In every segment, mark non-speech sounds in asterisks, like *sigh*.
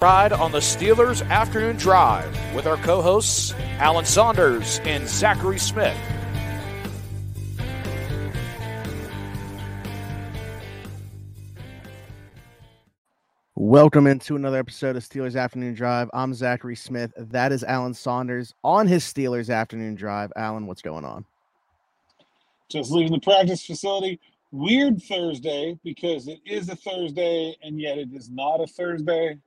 Ride on the Steelers Afternoon Drive with our co hosts, Alan Saunders and Zachary Smith. Welcome into another episode of Steelers Afternoon Drive. I'm Zachary Smith. That is Alan Saunders on his Steelers Afternoon Drive. Alan, what's going on? Just leaving the practice facility. Weird Thursday because it is a Thursday and yet it is not a Thursday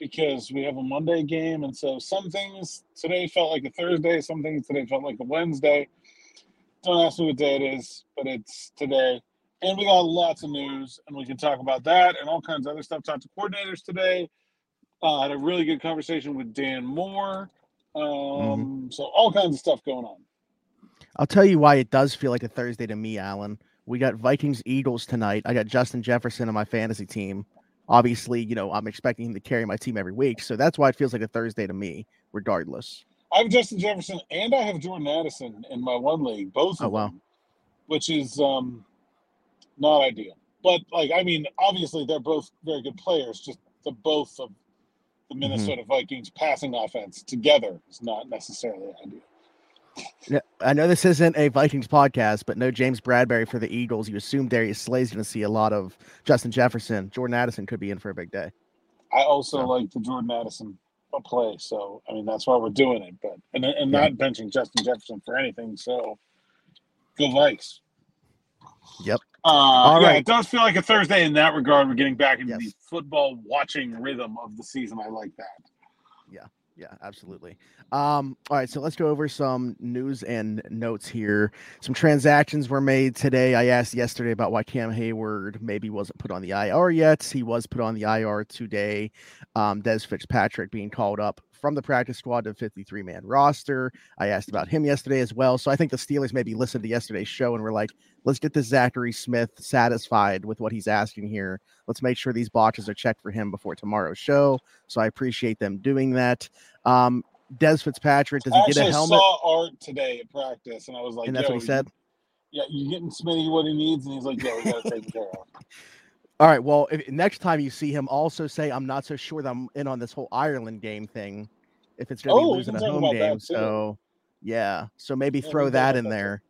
because we have a Monday game. And so some things today felt like a Thursday, some things today felt like a Wednesday. Don't ask me what day it is, but it's today. And we got lots of news, and we can talk about that and all kinds of other stuff. Talked to coordinators today. Uh, had a really good conversation with Dan Moore. Um, mm-hmm. So all kinds of stuff going on. I'll tell you why it does feel like a Thursday to me, Alan. We got Vikings Eagles tonight. I got Justin Jefferson on my fantasy team. Obviously, you know, I'm expecting him to carry my team every week. So that's why it feels like a Thursday to me, regardless. I have Justin Jefferson and I have Jordan Addison in my one league, both of oh, wow. them, which is um not ideal. But like, I mean, obviously they're both very good players. Just the both of the mm-hmm. Minnesota mm-hmm. Vikings passing offense together is not necessarily ideal. Yeah, I know this isn't a Vikings podcast, but no James Bradberry for the Eagles. You assume Darius Slay's going to see a lot of Justin Jefferson. Jordan Addison could be in for a big day. I also so. like the Jordan Addison play, so I mean that's why we're doing it. But and and not benching Justin Jefferson for anything. So go Vikes. Yep. Uh, All yeah, right. it does feel like a Thursday in that regard. We're getting back into yes. the football watching rhythm of the season. I like that. Yeah, yeah, absolutely. Um, all right, so let's go over some news and notes here. Some transactions were made today. I asked yesterday about why Cam Heyward maybe wasn't put on the IR yet. He was put on the IR today. Um, Dez Fitzpatrick being called up from the practice squad to 53 man roster. I asked about him yesterday as well. So I think the Steelers maybe listened to yesterday's show and were like, let's get this Zachary Smith satisfied with what he's asking here. Let's make sure these boxes are checked for him before tomorrow's show. So I appreciate them doing that. Um, Dez Fitzpatrick, does he get a helmet? I saw Art today at practice, and I was like, and that's what he said. Yeah, you're getting Smitty what he needs, and he's like, yeah, we got to take care of. *laughs* All right. Well, if, next time you see him, also say I'm not so sure that I'm in on this whole Ireland game thing. If it's going to oh, be losing a home game, so yeah. So maybe yeah, throw that in there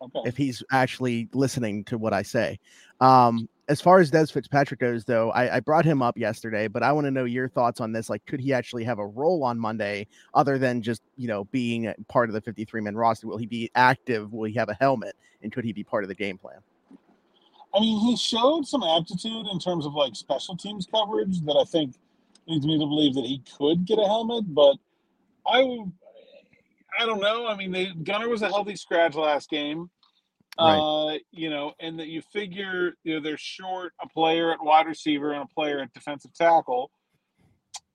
okay. if he's actually listening to what I say. Um, as far as Dez Fitzpatrick goes, though, I, I brought him up yesterday, but I want to know your thoughts on this. Like, could he actually have a role on Monday other than just you know being part of the 53 man roster? Will he be active? Will he have a helmet? And could he be part of the game plan? I mean, he showed some aptitude in terms of like special teams coverage that I think leads me to believe that he could get a helmet. But I, I don't know. I mean, the Gunner was a healthy scratch last game. Right. Uh, you know, and that you figure you know they're short a player at wide receiver and a player at defensive tackle.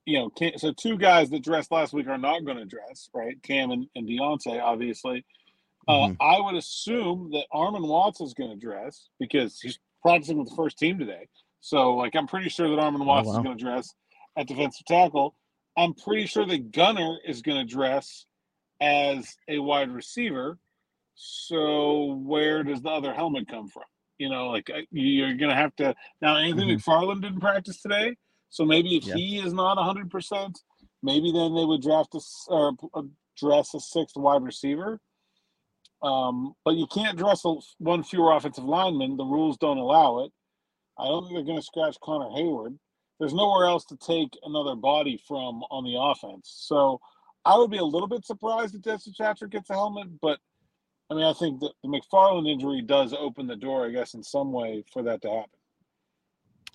You know, can, so two guys that dressed last week are not going to dress, right? Cam and, and Diontae, obviously. Uh, mm-hmm. I would assume that Armon Watts is going to dress because he's practicing with the first team today. So, like, I'm pretty sure that Armon oh, Watts oh, wow. is going to dress at defensive tackle. I'm pretty sure that Gunner is going to dress as a wide receiver. So, where does the other helmet come from? You know, like you're going to have to now. Anthony mm-hmm. McFarland didn't practice today, so maybe if yeah. he is not 100, percent maybe then they would draft a or dress a sixth wide receiver. Um, but you can't dress one fewer offensive lineman. The rules don't allow it. I don't think they're going to scratch Connor Heyward. There's nowhere else to take another body from on the offense. So I would be a little bit surprised if Dez Fitzpatrick gets a helmet, but I mean, I think that the McFarland injury does open the door, I guess, in some way for that to happen.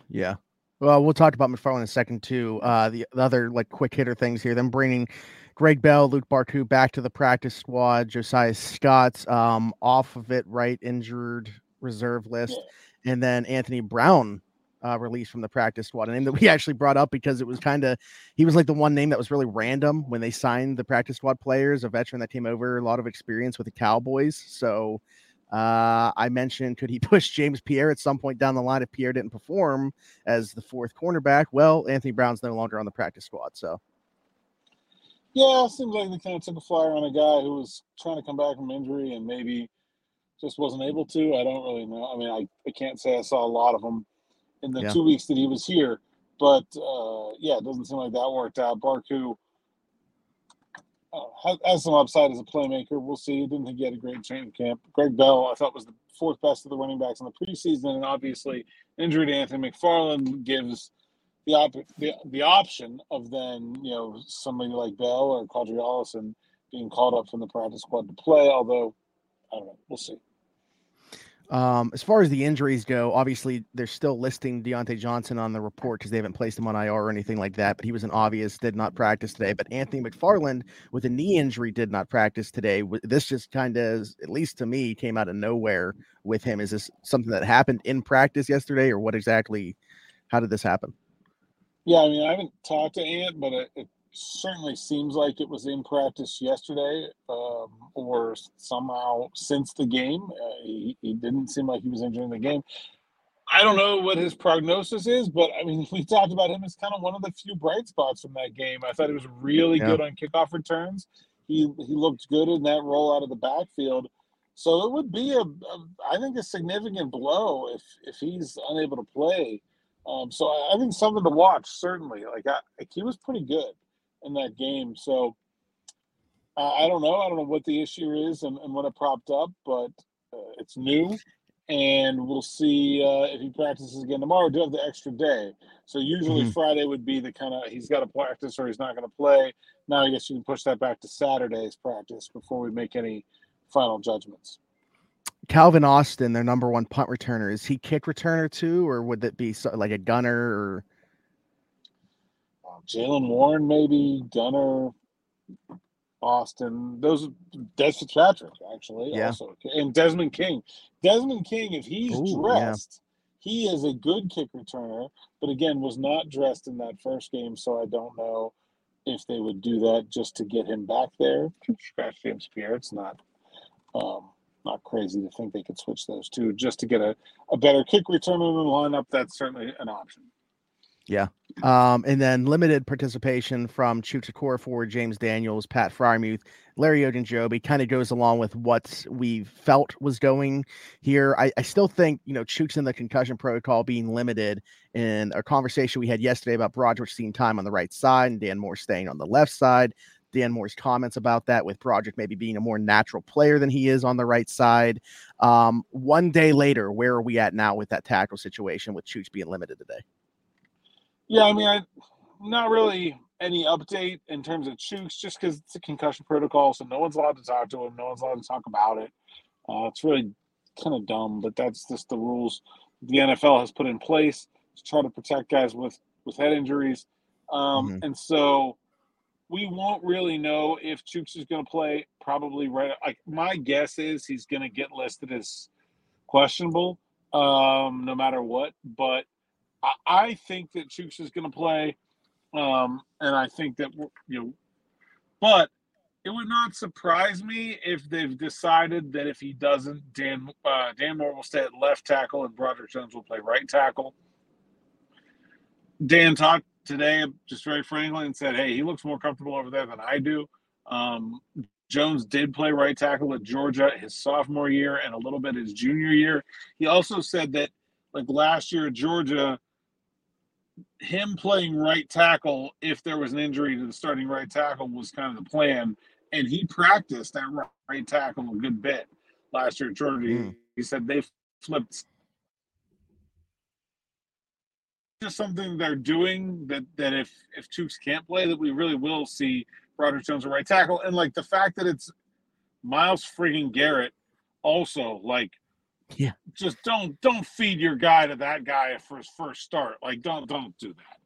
Yeah. Well, we'll talk about McFarland in a second too. Uh, the, the other like quick hitter things here, them bringing Greg Bell, Luq Barcoo back to the practice squad. Josiah Scott's um, off of it, right? Injured reserve list. Yeah. And then Anthony Brown uh, released from the practice squad, a name that we *laughs* actually brought up because it was kind of he was like the one name that was really random when they signed the practice squad players, a veteran that came over, a lot of experience with the Cowboys. So uh, I mentioned could he *laughs* push James Pierre at some point down the line if Pierre didn't perform as the fourth cornerback? Well, Anthony Brown's no longer on the practice squad, so yeah, seems like they kind of took a flyer on a guy who was trying to come back from injury and maybe just wasn't able to. I don't really know. I mean, I, I can't say I saw a lot of him in the yeah. two weeks that he was here. But uh, yeah, it doesn't seem like that worked out. Barcoo uh, has, some upside as a playmaker. We'll see. Didn't think he had a great training camp. Greg Bell, I thought was the fourth best of the running backs in the preseason, and obviously injury to Anthony McFarland gives the op- the, the option of then you know somebody like Bell or Qadree Ollison being called up from the practice squad to play. Although I don't know, we'll see. Um, as far as the injuries go, obviously they're still listing Diontae Johnson on the report because they haven't placed him on IR or anything like that. But he was an obvious, did not practice today. But Anthony McFarland with a knee injury did not practice today. This just kind of, at least to me, came out of nowhere with him. Is this something that happened in practice yesterday, or what exactly? How did this happen? Yeah, I mean, I haven't talked to Ant, but it, it certainly seems like it was in practice yesterday um, or somehow since the game. Uh, he, he didn't seem like he was injured in the game. I don't know what his prognosis is, but I mean, *laughs* we talked about him as kind of one of the few bright spots from that game. I thought he was really yeah. good on kickoff returns. He he looked good in that roll out of the backfield. So it would be a, a I think, a significant blow if if he's unable to play. Um, so I, I, think something to watch certainly. Like, I, like he was pretty good in that game. So uh, I don't know. I don't know what the issue is and, and what it propped up, but uh, it's new. And we'll see uh, if he practices again tomorrow. Do have the extra day, so usually mm-hmm. Friday would be the kind of he's got to practice or he's not going to play. Now I guess you can push that back to Saturday's practice before we make any final judgments. Calvin Austin, their number one punt returner, is he kick returner too, or would it be like a gunner or? Jaylen Warren, maybe Gunner, Austin. Those Dez Fitzpatrick actually yeah. also, and Desmond King. Desmond King, if he's Ooh, dressed, yeah. he is a good kick returner. But again, was not dressed in that first game, so I don't know if they would do that just to get him back there. Scratch James Pierre. It's not. Um, not crazy to think they could switch those two just to get a, a better kick returner in the lineup. That's certainly an option. Yeah. Um, and then limited participation from Chukwuma Okorafor James Daniels, Pat Freiermuth, Larry Ogunjobi kind of goes along with what we felt was going here. I, I still think, you know, Chooks in the concussion protocol being limited in a conversation we had yesterday about Broderick seeing time on the right side and Dan Moore staying on the left side. Dan Moore's comments about that with Broderick maybe being a more natural player than he is on the right side. Um, one day later, where are we at now with that tackle situation with Chooks being limited today? Yeah, I mean, I not really any update in terms of Chooks, just because it's a concussion protocol, so no one's allowed to talk to him, no one's allowed to talk about it. Uh, it's really kind of dumb, but that's just the rules the NFL has put in place to try to protect guys with with head injuries. Um, mm-hmm. And so we won't really know if Chooks is going to play. Probably right. Like my guess is he's going to get listed as questionable, um, no matter what. But I, think that Chooks is going to play, um, and I think that you know, but it would not surprise me if they've decided that if he doesn't, Dan uh, Dan Moore will stay at left tackle and Broderick Jones will play right tackle. Dan talked today just very frankly and said, "Hey, he looks more comfortable over there than I do." Um, Jones did play right tackle at Georgia his sophomore year and a little bit his junior year. He also said that, like last year at Georgia, him playing right tackle, if there was an injury to the starting right tackle, was kind of the plan. And he practiced that right tackle a good bit last year at Georgia. Mm. He said they flipped just something they're doing that that if if Chooks can't play, that we really will see Broderick Jones a right tackle. And like the fact that it's Myles frigging Garrett also like yeah. Just don't don't feed your guy to that guy for his first start. Like don't don't do that.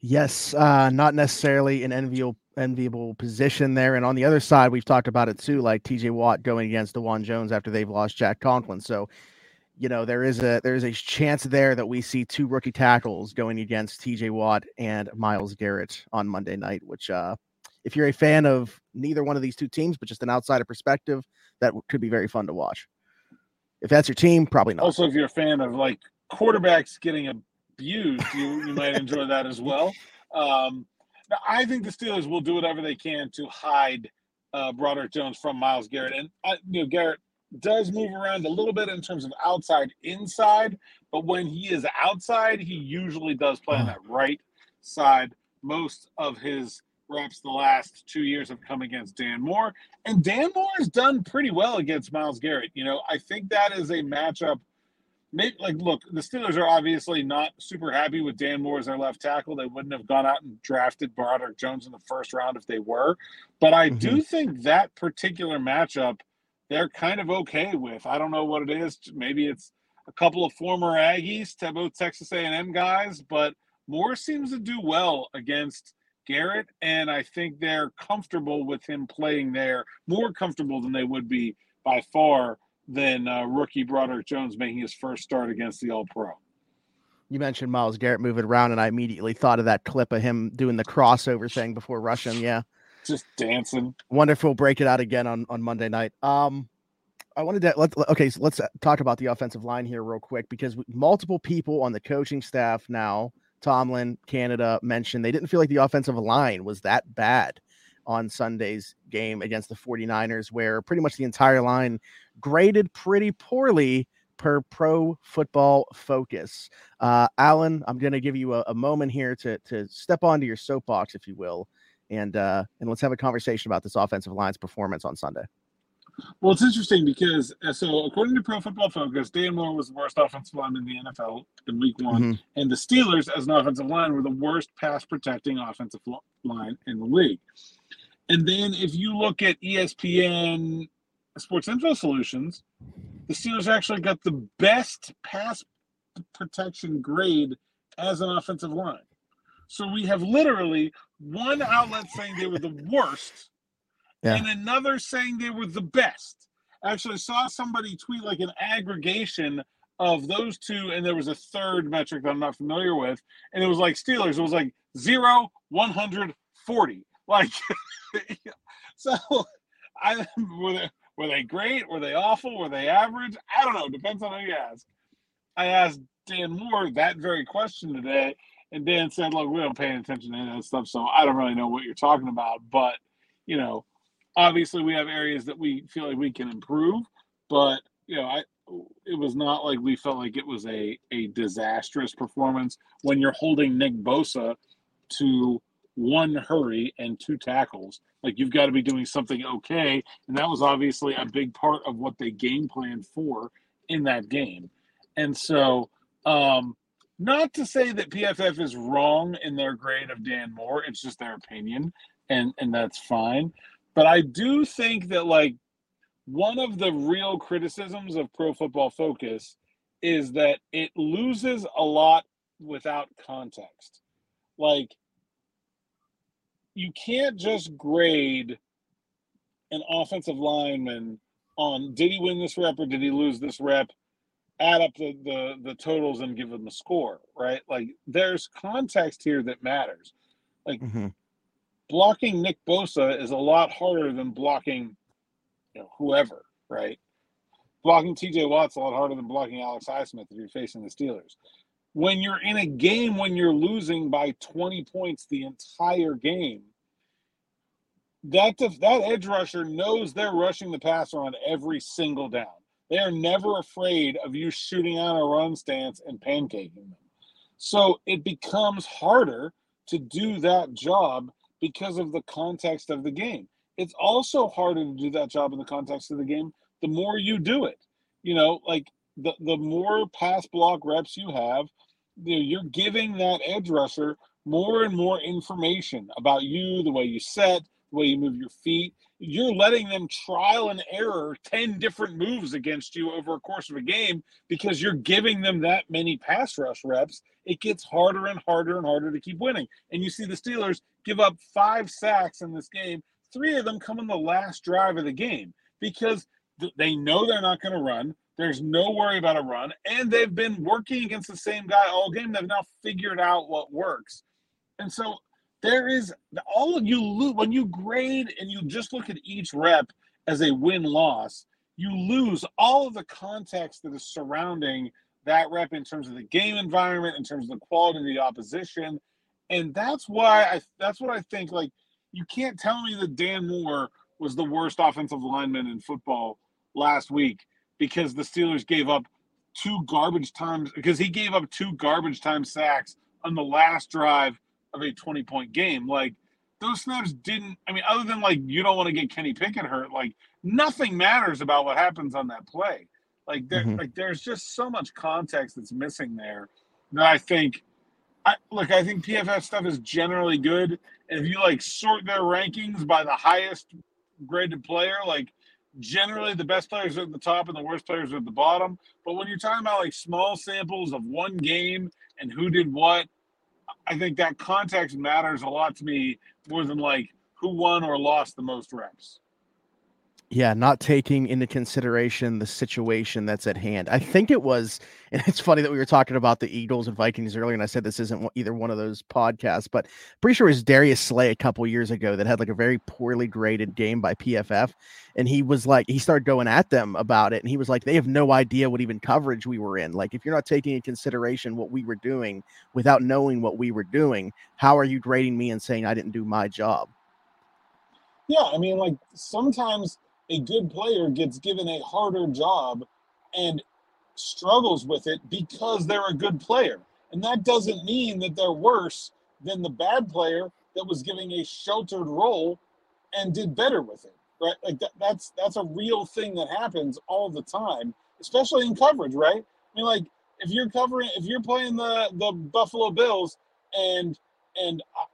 Yes, uh, not necessarily an enviable enviable position there. And on the other side, we've talked about it too, like TJ Watt going against Dawand Jones after they've lost Jack Conklin. So, you know, there is a there is a chance there that we see two rookie tackles going against TJ Watt and Myles Garrett on Monday night, which uh if you're a fan of neither one of these two teams, but just an outsider perspective, that could be very fun to watch. If that's your team, probably not. Also, if you're a fan of like quarterbacks getting abused, you, you might enjoy that as well. Um, I think the Steelers will do whatever they can to hide uh, Broderick Jones from Myles Garrett. And I, you know, Garrett does move around a little bit in terms of outside inside, but when he is outside, he usually does play on that right side. Most of his reps the last two years have come against Dan Moore, and Dan Moore has done pretty well against Myles Garrett. You know, I think that is a matchup. Maybe, like, look, the Steelers are obviously not super happy with Dan Moore as their left tackle. They wouldn't have gone out and drafted Broderick Jones in the first round if they were. But I mm-hmm. do think that particular matchup they're kind of okay with. I don't know what it is. Maybe it's a couple of former Aggies, to both Texas A&M guys, but Moore seems to do well against Garrett, and I think they're comfortable with him playing there, more comfortable than they would be by far than uh, rookie Broderick Jones making his first start against the All Pro. You mentioned Myles Garrett moving around, and I immediately thought of that clip of him doing the crossover thing before rushing. Yeah, just dancing. Wonder if we'll Break it out again on on Monday night. Um, I wanted to let okay, so let's talk about the offensive line here real quick because multiple people on the coaching staff now Tomlin, Canada mentioned they didn't feel like the offensive line was that bad on Sunday's game against the 49ers, where pretty much the entire line graded pretty poorly per pro football focus. Uh, Alan, I'm going to give you a, a, moment here to, to step onto your soapbox, if you will, and, uh, and let's have a conversation about this offensive line's performance on Sunday. Well, it's interesting because uh, so according to Pro Football Focus, Dan Moore was the worst offensive line in the NFL in Week One, mm-hmm. and the Steelers, as an offensive line, were the worst pass protecting offensive line in the league. And then if you look at ESPN Sports Info Solutions, the Steelers actually got the best pass protection grade as an offensive line. So we have literally one outlet saying they were the worst yeah. and another saying they were the best. Actually, I saw somebody tweet like an aggregation of those two, and there was a third metric that I'm not familiar with, and it was like Steelers. It was like zero, 140. Like, *laughs* so I were they, were they great? Were they awful? Were they average? I don't know. Depends on who you ask. I asked Dan Moore that very question today, and Dan said, "Look, we don't pay attention to any of that stuff, so I don't really know what you're talking about." But you know, obviously we have areas that we feel like we can improve, but you know, I it was not like we felt like it was a a disastrous performance when you're holding Nick Bosa to one hurry and two tackles. Like you've got to be doing something okay, and that was obviously a big part of what they game planned for in that game. And so, um, not to say that PFF is wrong in their grade of Dan Moore, it's just their opinion, and and that's fine. But I do think that like one of the real criticisms of Pro Football Focus is that it loses a lot without context. Like you can't just grade an offensive lineman on did he win this rep or did he lose this rep? Add up the, the the totals and give him a score right? Like there's context here that matters. Like mm-hmm blocking Nick Bosa is a lot harder than blocking you know, whoever, right? Blocking TJ Watt's a lot harder than blocking Alex Highsmith if you're facing the Steelers. When you're in a game when you're losing by 20 points the entire game, that that edge rusher knows they're rushing the passer on every single down. They are never afraid of you shooting on a run stance and pancaking them. So it becomes harder to do that job because of the context of the game. It's also harder to do that job in the context of the game the more you do it. You know, like the, the more pass block reps you have, you know, you're giving that edge rusher more and more information about you, the way you set, the way you move your feet. You're letting them trial and error 10 different moves against you over a course of a game because you're giving them that many pass rush reps. It gets harder and harder and harder to keep winning. And you see the Steelers give up five sacks in this game. Three of them come in the last drive of the game because they know they're not going to run. There's no worry about a run. And they've been working against the same guy all game. They've now figured out what works. And so there is all of you lose when you grade and you just look at each rep as a win loss you lose all of the context that is surrounding that rep in terms of the game environment in terms of the quality of the opposition and that's why i that's what i think like you can't tell me that dan moore was the worst offensive lineman in football last week because the Steelers gave up two garbage times because he gave up two garbage time sacks on the last drive of a 20 point game. Like those snaps didn't I mean, other than like you don't want to get Kenny Pickett hurt, like nothing matters about what happens on that play. Like there mm-hmm. like there's just so much context that's missing there that I think I look, I think PFF stuff is generally good. And if you like sort their rankings by the highest graded player, like generally the best players are at the top and the worst players are at the bottom. But when you're talking about like small samples of one game and who did what, I think that context matters a lot to me more than like who won or lost the most reps. Yeah, not taking into consideration the situation that's at hand. I think it was, *laughs* and it's funny that we were talking about the Eagles and Vikings earlier, and I said this isn't either one of those podcasts, but pretty sure it was Darius Slay a couple years ago that had like a very poorly graded game by PFF, and he was like, he started going at them about it, and he was like, they have no idea what even coverage we were in. Like, if you're not taking into consideration what we were doing without knowing what we were doing, how are you grading me and saying I didn't do my job? Yeah, I mean, like sometimes a good player gets given a harder job and struggles with it because they're a good player. And that doesn't mean that they're worse than the bad player that was giving a sheltered role and did better with it. Right? Like that, that's that's a real thing that happens all the time, especially in coverage, right? I mean, like if you're covering, if you're playing the the Buffalo Bills, and and uh,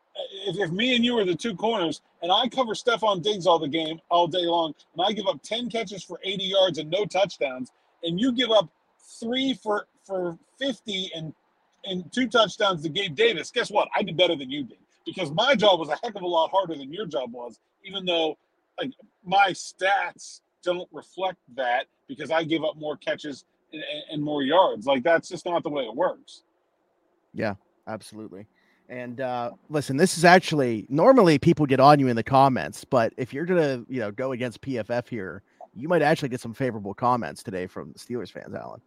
if, if me and you are the two corners and I cover Stefon Diggs all the game, all day long, and I give up 10 catches for 80 yards and no touchdowns, and you give up three for, for 50 and, and two touchdowns to Gabe Davis, guess what? I did better than you did because my job was a heck of a lot harder than your job was, even though like my stats don't reflect that because I give up more catches and, and more yards. Like that's just not the way it works. Yeah, absolutely. And uh, listen, this is actually normally people get on you in the comments, but if you're gonna, you know, go against PFF here, you might actually get some favorable comments today from the Steelers fans, Alan.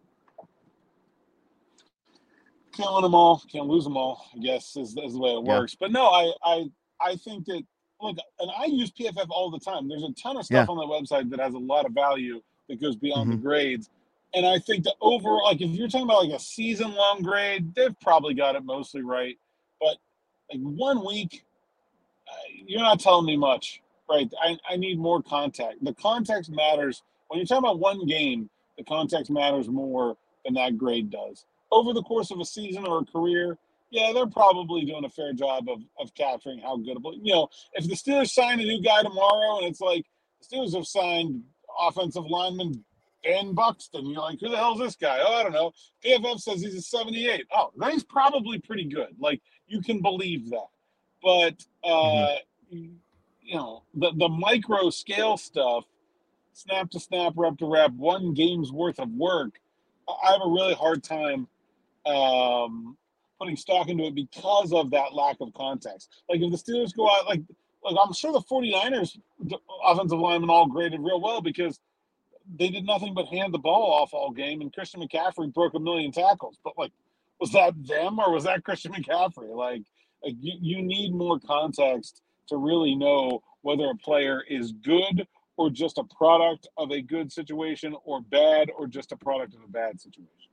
Can't win them all, can't lose them all. I guess is, is the way it yeah. works. But no, I, I, I think that look, and I use PFF all the time. There's a ton of stuff yeah. on the website that has a lot of value that goes beyond mm-hmm. the grades. And I think the overall, like if you're talking about like a season long grade, they've probably got it mostly right. Like one week, uh, you're not telling me much, right? I, I need more context. The context matters. When you're talking about one game, the context matters more than that grade does. Over the course of a season or a career, yeah, they're probably doing a fair job of, of capturing how good of you know, if the Steelers sign a new guy tomorrow and it's like the Steelers have signed offensive lineman Ben Buxton. You're like, who the hell is this guy? Oh, I don't know. PFF says he's a 78. Oh, he's probably pretty good. Like, you can believe that. But, uh, mm-hmm. you know, the, the micro scale stuff, snap to snap, rep to rep, one game's worth of work, I have a really hard time um, putting stock into it because of that lack of context. Like, if the Steelers go out, like, like I'm sure the 49ers offensive linemen all graded real well because – they did nothing but hand the ball off all game, and Christian McCaffrey broke a million tackles. But like, was that them or was that *laughs* Christian McCaffrey? Like, like you, you need more context to really know whether a player is good or just a product of a good situation or bad or just a product of a bad situation.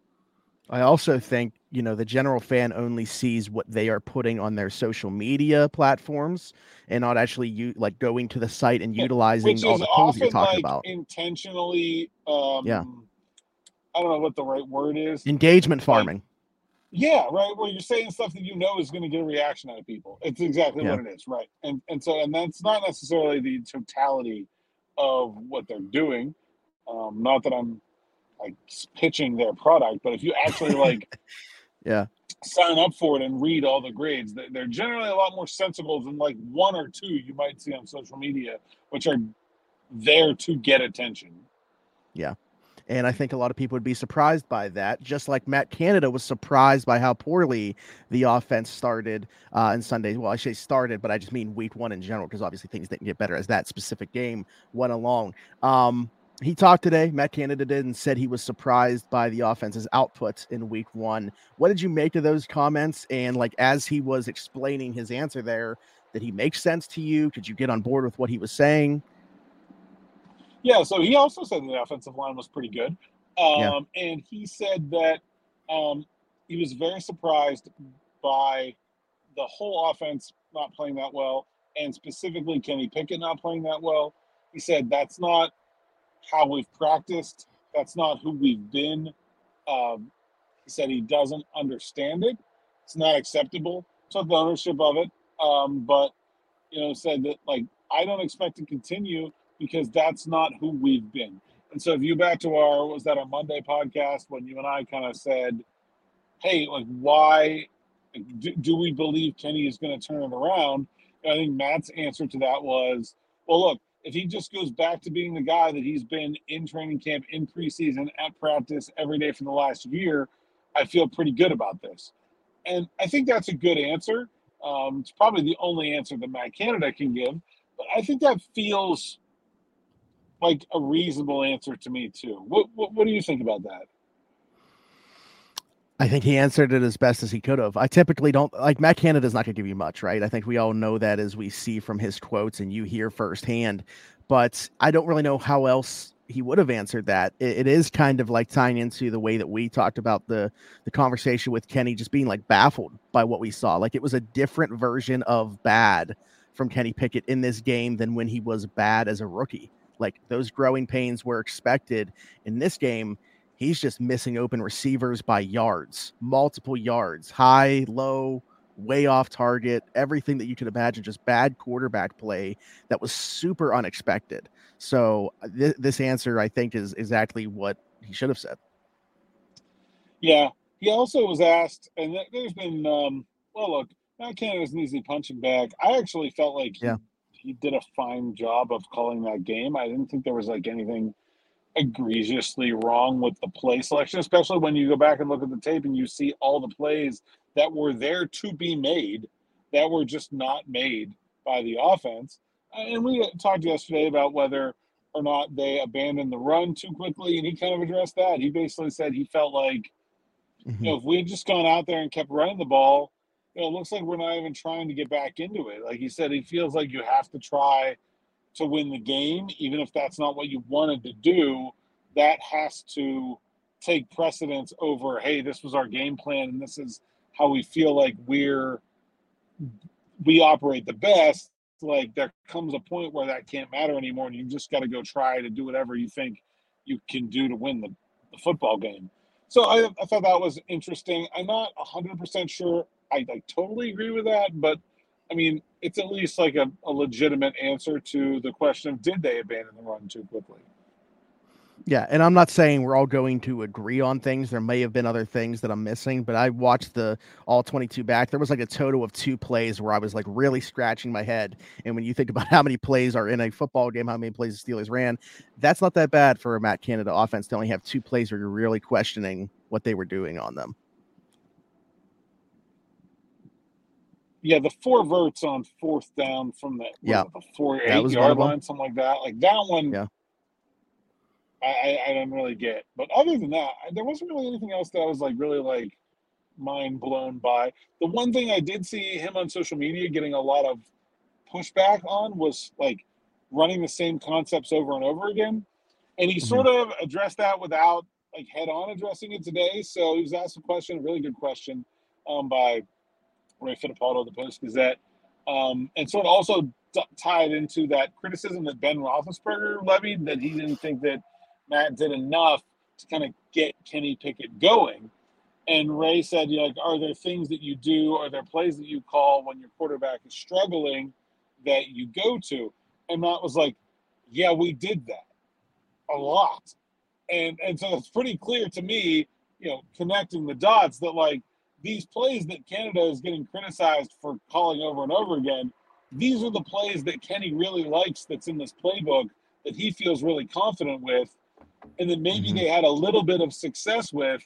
I also think, you know, the general fan only sees what they are putting on their social media platforms and not actually you like going to the site and utilizing all the tools you're talking like about. Intentionally, um, yeah. I don't know what the right word is. Engagement farming. Like, yeah, right. Well, you're saying stuff that you know is going to get a reaction out of people. It's exactly yeah. what it is, right? And and so and that's not necessarily the totality of what they're doing. Um, not that I'm like pitching their product, but if you actually like, *laughs* yeah, sign up for it and read all the grades, they're generally a lot more sensible than like one or two you might see on social media, which are there to get attention. Yeah. And I think a lot of people would be surprised by that, just like Matt Canada was surprised by how poorly the offense started uh, in Sunday. Well, I say started, but I just mean week one in general, because obviously things didn't get better as that specific game went along. Um, he talked today, Matt Canada did, and said he was surprised by the offense's output in week one. What did you make of those comments? And like as he was explaining his answer there, did he make sense to you? Could you get on board with what he was saying? Yeah, so he also said the offensive line was pretty good. Um, yeah. And he said that um, he was very surprised by the whole offense not playing that well, and specifically Kenny Pickett not playing that well. He said that's not how we've practiced. That's not who we've been. Um, he said he doesn't understand it. It's not acceptable. Took the ownership of it, um, but you know said that like I don't expect to continue because that's not who we've been. And so if you back to our was that our Monday podcast when you and I kind of said, hey, like why do, do we believe Kenny is going to turn it around? And I think Matt's answer to that was, well, look, if he just goes back to being the guy that he's been in training camp, in preseason, at practice every day for the last year, I feel pretty good about this. And I think that's a good answer. Um, it's probably the only answer that Matt Canada can give, but I think that feels like a reasonable answer to me too. What, what, what do you think about that? I think he answered it as best as he could have. I typically don't like Matt Canada's not going to give you much, right? I think we all know that as we see from his quotes and you hear firsthand. But I don't really know how else he would have answered that. It, it is kind of like tying into the way that we talked about the the conversation with Kenny, just being like baffled by what we saw. Like it was a different version of bad from Kenny Pickett in this game than when he was bad as a rookie. Like those growing pains were expected in this game he's just missing open receivers by yards, multiple yards, high, low, way off target, everything that you could imagine, just bad quarterback play that was super unexpected. So uh, th- this answer, I think, is exactly what he should have said. Yeah, he also was asked, and there's been, um, well, look, Matt Canada's an easy punching bag. I actually felt like he, yeah. he did a fine job of calling that game. I didn't think there was like anything – egregiously wrong with the play selection, especially when you go back and look at the tape and you see all the plays that were there to be made that were just not made by the offense. And we talked yesterday about whether or not they abandoned the run too quickly, and he kind of addressed that. He basically said he felt like, mm-hmm. you know, if we had just gone out there and kept running the ball, you know, it looks like we're not even trying to get back into it. Like he said, he feels like you have to try – to win the game, even if that's not what you wanted to do, that has to take precedence over, hey, this was our game plan and this is how we feel like we're we operate the best. Like there comes a point where that can't matter anymore, and you just got to go try to do whatever you think you can do to win the, the football game. So I, I thought that was interesting. I'm not 100% sure I, I totally agree with that, but I mean, it's at least like a, a legitimate answer to the question of did they abandon the run too quickly? Yeah, and I'm not saying we're all going to agree on things. There may have been other things that I'm missing, but I watched the all 22 back. There was like a total of two plays where I was like really scratching my head. And when you think about *laughs* how many plays are in a football game, how many plays the Steelers ran, that's not that bad for a Matt Canada offense to only have two plays where you're really questioning what they were doing on them. Yeah, the four verts on fourth down from the yeah the four eight yard line, something like that. Like that one, yeah. I, I, I don't really get. But other than that, there wasn't really anything else that I was like really like mind blown by. The one thing I did see him on social media getting a lot of pushback on was like running the same concepts over and over again. And he mm-hmm. sort of addressed that without like head on addressing it today. So he was asked a question, a really good question, um, by Ray Fittipaldo the Post Gazette, um, and sort of also t- tied into that criticism that Ben Roethlisberger levied that he didn't think that Matt did enough to kind of get Kenny Pickett going. And Ray said, you know, like, are there things that you do, are there plays that you call when your quarterback is struggling that you go to? And Matt was like, yeah, we did that a lot. And and so it's pretty clear to me, you know, connecting the dots that like these plays that Canada is getting criticized for calling over and over again, these are the plays that Kenny really likes that's in this playbook that he feels really confident with, and then maybe mm-hmm. they had a little bit of success with,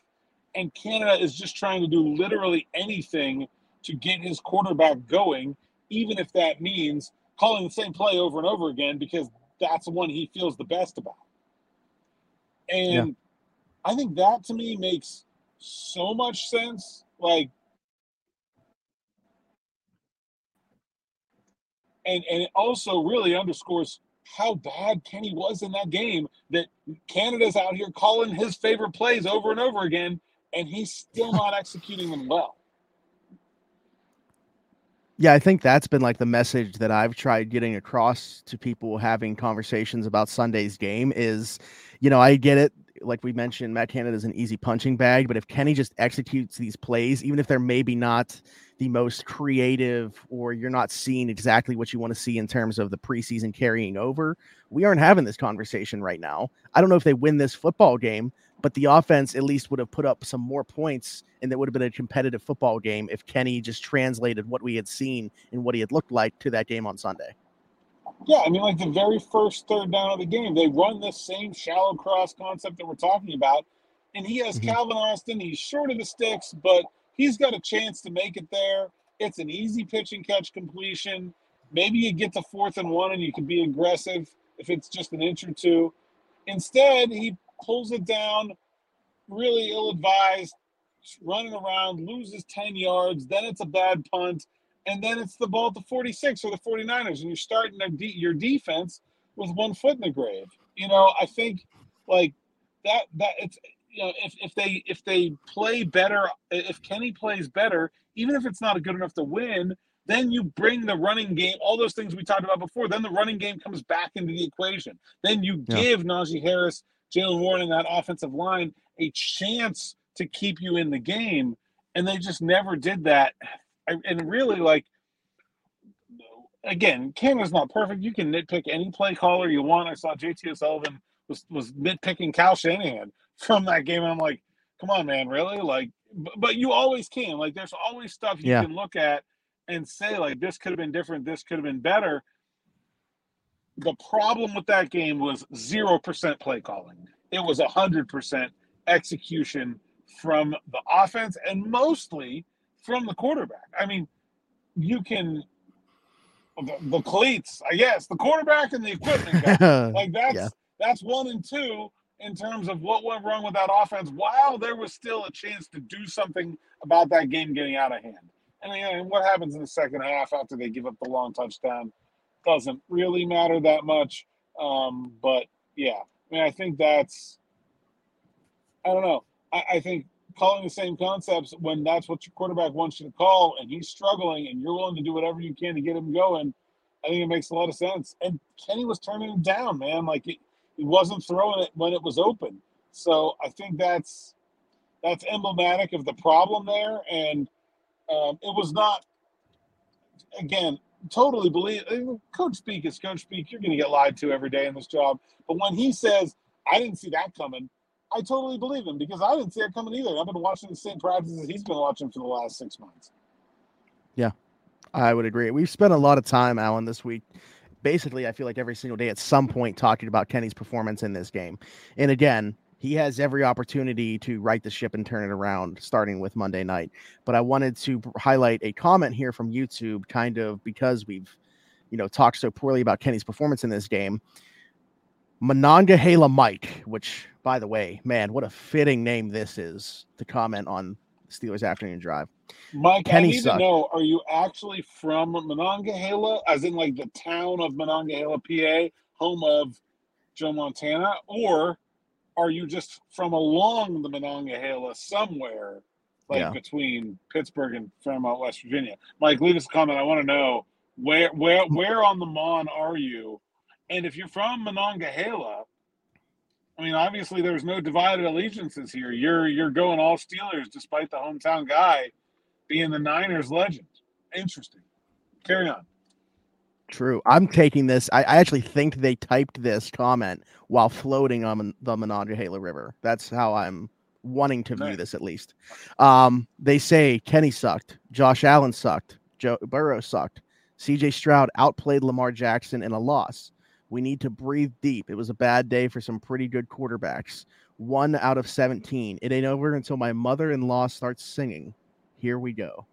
and Canada is just trying to do literally anything to get his quarterback going, even if that means calling the same play over and over again because that's the one he feels the best about. And yeah. I think that to me makes so much sense like and and it also really underscores how bad Kenny was in that game that Canada's out here calling his favorite plays over and over again, and he's still not *laughs* executing them well. Yeah, I think that's been like the message that I've tried getting across to people having conversations about Sunday's game is, you know, I get it. Like we mentioned, Matt Canada is an easy punching bag, but if Kenny just executes these plays, even if they're maybe not the most creative or you're not seeing exactly what you want to see in terms of the preseason carrying over, we aren't having this conversation right now. I don't know if they win this football game, but the offense at least would have put up some more points and that would have been a competitive football game if Kenny just translated what we had seen and what he had looked like to that game on Sunday. Yeah, I mean, like the very first third down of the game, they run this same shallow cross concept that we're talking about. And he has mm-hmm. Calvin Austin. He's short of the sticks, but he's got a chance to make it there. It's an easy pitch and catch completion. Maybe you get to fourth and one and you can be aggressive if it's just an inch or two. Instead, he pulls it down, really ill advised, running around, loses 10 yards. Then it's a bad punt. And then it's the ball at the 46 or the 49ers. And you're starting your defense with one foot in the grave. You know, I think like that, that it's, you know, if, if they if they play better, if Kenny plays better, even if it's not good enough to win, then you bring the running game, all those things we talked about before. Then the running game comes back into the equation. Then you yeah. give Najee Harris Jaylen Warren and that offensive line a chance to keep you in the game, and they just never did that. And really, like, again, Canada's not perfect. You can nitpick any play caller you want. I saw JT O'Sullivan was was nitpicking Kyle Shanahan from that game. I'm like, come on, man, really? Like, but, but you always can. Like, there's always stuff you yeah. can look at and say, like, this could have been different. This could have been better the problem with that game was 0% play calling. It was a 100% execution from the offense and mostly from the quarterback. I mean, you can the, the cleats, I guess, the quarterback and the equipment guy. *laughs* like that's yeah. that's one and two in terms of what went wrong with that offense while there was still a chance to do something about that game getting out of hand. And, and what happens in the second half after they give up the long touchdown? doesn't really matter that much. Um, but yeah, I mean, I think that's, I don't know. I, I think calling the same concepts when that's what your quarterback wants you to call and he's struggling and you're willing to do whatever you can to get him going, I think it makes a lot of sense. And Kenny was turning him down, man. Like he, he wasn't throwing it when it was open. So I think that's that's emblematic of the problem there. And um, it was not again totally believe coach speak is coach speak. You're going to get lied to every day in this job. But when he says, I didn't see that coming, I totally believe him because I didn't see it coming either. I've been watching the same practices he's been watching for the last six months. Yeah, I would agree. We've spent a lot of time, Alan, this week. Basically, I feel like every single day at some point talking about Kenny's performance in this game. And again, he has every opportunity to right the ship and turn it around starting with Monday night. But I wanted to highlight a comment here from YouTube, kind of because we've, you know, talked so poorly about Kenny's performance in this game. Monongahela Mike, which, by the way, man, what a fitting name this is to comment on Steelers afternoon drive. Mike, Kenny I need sucked. to know: Are you actually from Monongahela, as in like the town of Monongahela, PA, home of Joe Montana, or are you just from along the Monongahela somewhere, like yeah. between Pittsburgh and Fairmont, West Virginia? Mike, leave us a comment. I want to know where where where on the Mon are you? And if you're from Monongahela, I mean, obviously there's no divided allegiances here. You're you're going all Steelers despite the hometown guy being the Niners legend. Interesting. Carry on. True. I'm taking this. I, I, actually think they typed this comment while floating on the Monongahela River. That's how I'm wanting to view this at least. Um, they say Kenny sucked, Josh Allen sucked, Joe Burrow sucked, CJ Stroud outplayed Lamar Jackson in a loss. We need to breathe deep. It was a bad day for some pretty good quarterbacks. One out of 17. It ain't over until my mother in law starts singing. Here we go.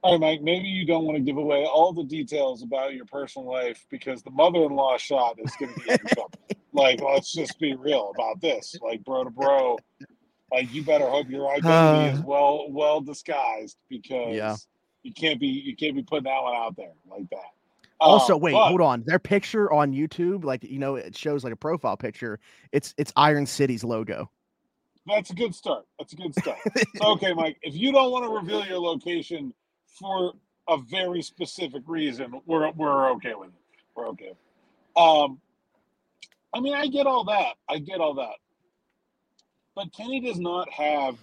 All right, Mike, maybe you don't want to give away all the details about your personal life because the mother in law shot is going to be in trouble. *laughs* Like, let's just be real about this. Like, bro to bro, like, you better hope your identity uh, is well well disguised because yeah. you can't be you can't be putting that one out there like that. Also, Uh, wait, but- hold on. Their picture on YouTube, like you know, it shows like a profile picture. It's it's Iron City's logo. That's a good start. That's a good start. so, *laughs* okay, Mike, if you don't want to reveal your location for a very specific reason, we're we're okay with it. We're okay. Um, I mean, I get all that. I get all that. But Kenny does not have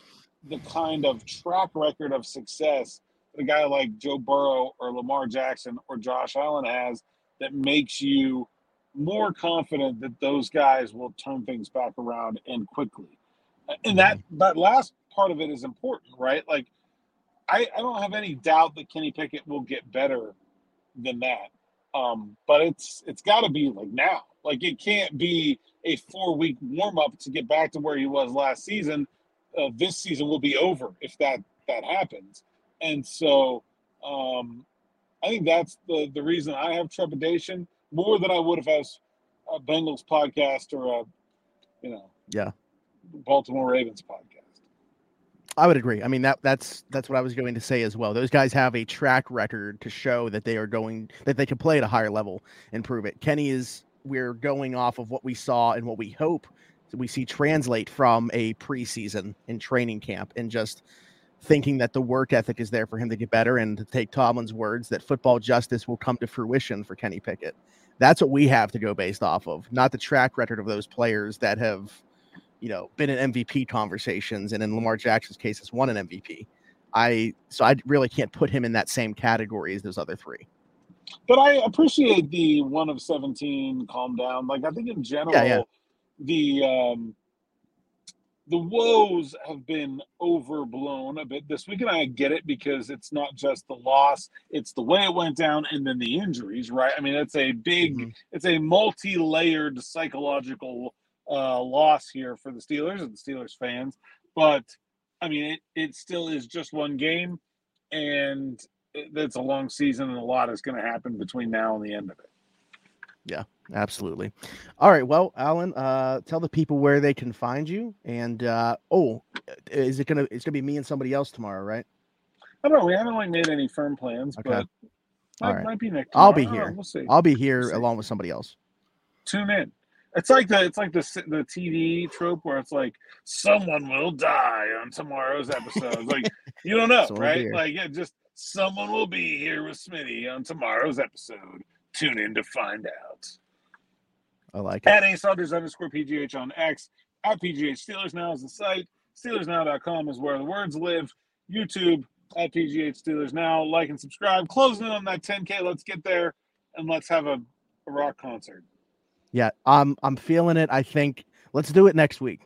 the kind of track record of success a guy like Joe Burrow or Lamar Jackson or Josh Allen has that makes you more confident that those guys will turn things back around and quickly. And that that last part of it is important, right? Like I, I don't have any doubt that Kenny Pickett will get better than that. Um, but it's it's got to be like now. Like it can't be a four week warm up to get back to where he was last season. Uh, this season will be over if that that happens. And so um, I think that's the the reason I have trepidation more than I would if I was a Bengals podcast or a you know Yeah. Baltimore Ravens podcast. I would agree. I mean that that's that's what I was going to say as well. Those guys have a track record to show that they are going that they can play at a higher level and prove it. Kenny is we're going off of what we saw and what we hope we see translate from a preseason in training camp and just thinking that the work ethic is there for him to get better and to take Tomlin's words that football justice will come to fruition for Kenny Pickett. That's what we have to go based off of, not the track record of those players that have you know, been in MVP conversations, and in Lamar Jackson's case, has won an MVP. I so I really can't put him in that same category as those other three. But I appreciate the one of seventeen. Calm down. Like I think in general, Yeah, yeah. the um, the woes have been overblown a bit this week, and I get it because it's not just the loss; it's the way it went down, and then the injuries. Right? I mean, it's a big, Mhm. it's a multi-layered psychological uh, loss here for the Steelers and the Steelers fans. But I mean, it it still is just one game, and it- it's a long season, and a lot is going to happen between now and the end of it. Absolutely. All right. Well, Alan, uh, tell the people where they can find you. And uh, oh, is it gonna? It's gonna be me and somebody else tomorrow, right? I don't know. We haven't like made any firm plans, Okay. but All might, be Nick. I'll be here. We'll see. I'll be here See. along with somebody else. Tune in. It's like the it's like the the TV trope where it's like someone will die on tomorrow's episode. Like *laughs* you don't know, be right? Like yeah, just someone will be here with Smitty on tomorrow's episode. Tune in to find out. I like it. At A Saunders underscore PGH on X. At PGH Steelers Now is the site. SteelersNow.com is where the words live. YouTube at PGH Steelers Now. Like and subscribe. Closing in on that 10K. Let's get there and let's have a, a rock concert. Yeah, I'm I'm feeling it. I think let's do it next week.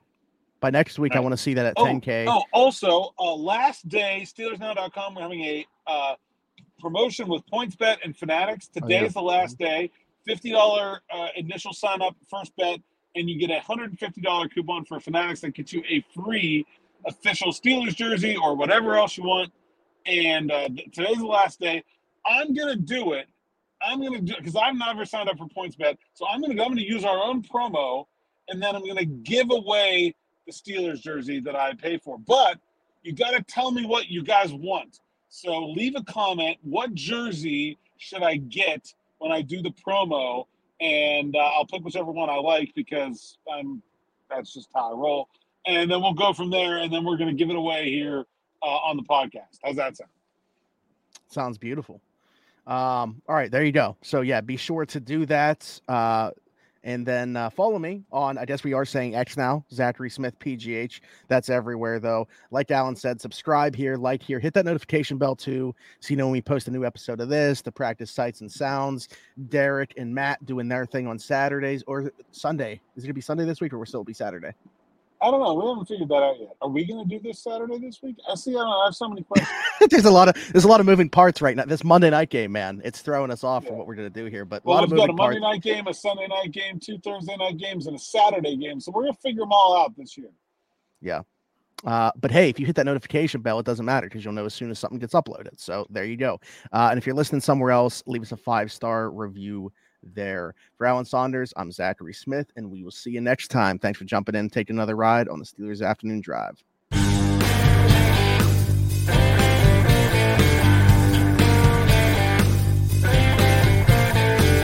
By next week, I want to see that at Oh, 10k. Oh, also, uh, last day, SteelersNow.com, we're having a uh, promotion with PointsBet and Fanatics. Oh, Today yeah. is the last day. $50 uh, initial sign up, first bet, and you get a $150 coupon for Fanatics that gets you a free official Steelers jersey or whatever else you want. And uh, today's the last day. I'm to do it. I'm to do it because I've never signed up for PointsBet. So I'm to I'm to use our own promo, and then I'm to give away the Steelers jersey that I pay for. But you got to tell me what you guys want. So leave a comment. What jersey should I get when I do the promo? And uh, I'll pick whichever one I like because I'm that's just how I roll. And then we'll go from there. And then we're going to give it away here uh, on the podcast. How's that sound? Sounds beautiful. Um, all right, there you go. So yeah, be sure to do that. Uh, and then uh, follow me on. I guess we are saying X now, Zachary Smith PGH. That's everywhere though. Like Alan said, subscribe here, like here, hit that notification bell too, so you know when we post a new episode of this. The practice sights and sounds. Derek and Matt doing their thing on Saturdays or Sunday. Is it gonna be Sunday this week or will it still be Saturday? I don't know. We haven't figured that out yet. Are we going to do this Saturday this week? I see. I, don't know, I have so many questions. *laughs* there's a lot of there's a lot of moving parts right now. This Monday night game, man, it's throwing us off from what we're gonna do here. But a Well, lot of we've got a Monday parts. night game, a Sunday night game, two Thursday night games, and a Saturday game. So we're going to figure them all out this year. Yeah. Uh, but hey, if you hit that notification bell, it doesn't matter because you'll know as soon as something gets uploaded. So there you go. Uh, and if you're listening somewhere else, leave us a five star review there. For Alan Saunders, I'm Zachary Smith, and we will see you next time. Thanks for jumping in, and taking another ride on the Steelers Afternoon Drive.